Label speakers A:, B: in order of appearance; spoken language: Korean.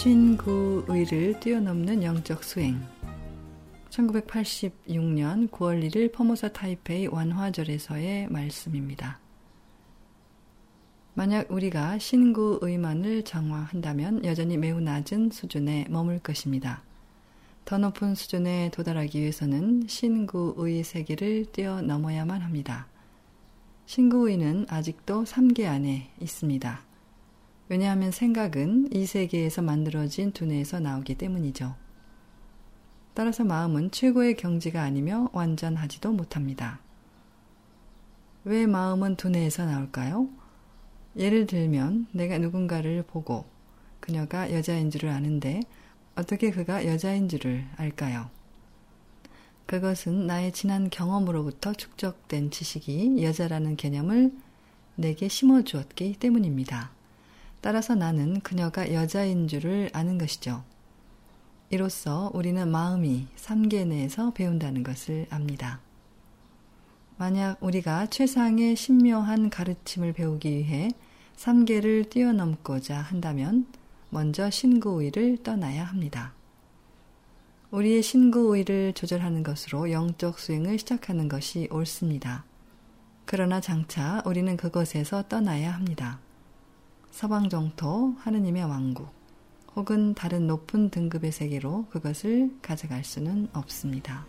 A: 신구의를 뛰어넘는 영적 수행 1986년 9월 1일 포모사 타이페이 완화절에서의 말씀입니다. 만약 우리가 신구의만을 정화한다면 여전히 매우 낮은 수준에 머물 것입니다. 더 높은 수준에 도달하기 위해서는 신구의 세계를 뛰어넘어야만 합니다. 신구의는 아직도 3계 안에 있습니다. 왜냐하면 생각은 이 세계에서 만들어진 두뇌에서 나오기 때문이죠. 따라서 마음은 최고의 경지가 아니며 완전하지도 못합니다. 왜 마음은 두뇌에서 나올까요? 예를 들면 내가 누군가를 보고 그녀가 여자인 줄을 아는데 어떻게 그가 여자인 줄을 알까요? 그것은 나의 지난 경험으로부터 축적된 지식이 여자라는 개념을 내게 심어주었기 때문입니다. 따라서 나는 그녀가 여자인 줄을 아는 것이죠. 이로써 우리는 마음이 3계 내에서 배운다는 것을 압니다. 만약 우리가 최상의 신묘한 가르침을 배우기 위해 3계를 뛰어넘고자 한다면 먼저 신구의를 떠나야 합니다. 우리의 신구의를 조절하는 것으로 영적 수행을 시작하는 것이 옳습니다. 그러나 장차 우리는 그것에서 떠나야 합니다. 서방 정토, 하느님의 왕국, 혹은 다른 높은 등급의 세계로 그것을 가져갈 수는 없습니다.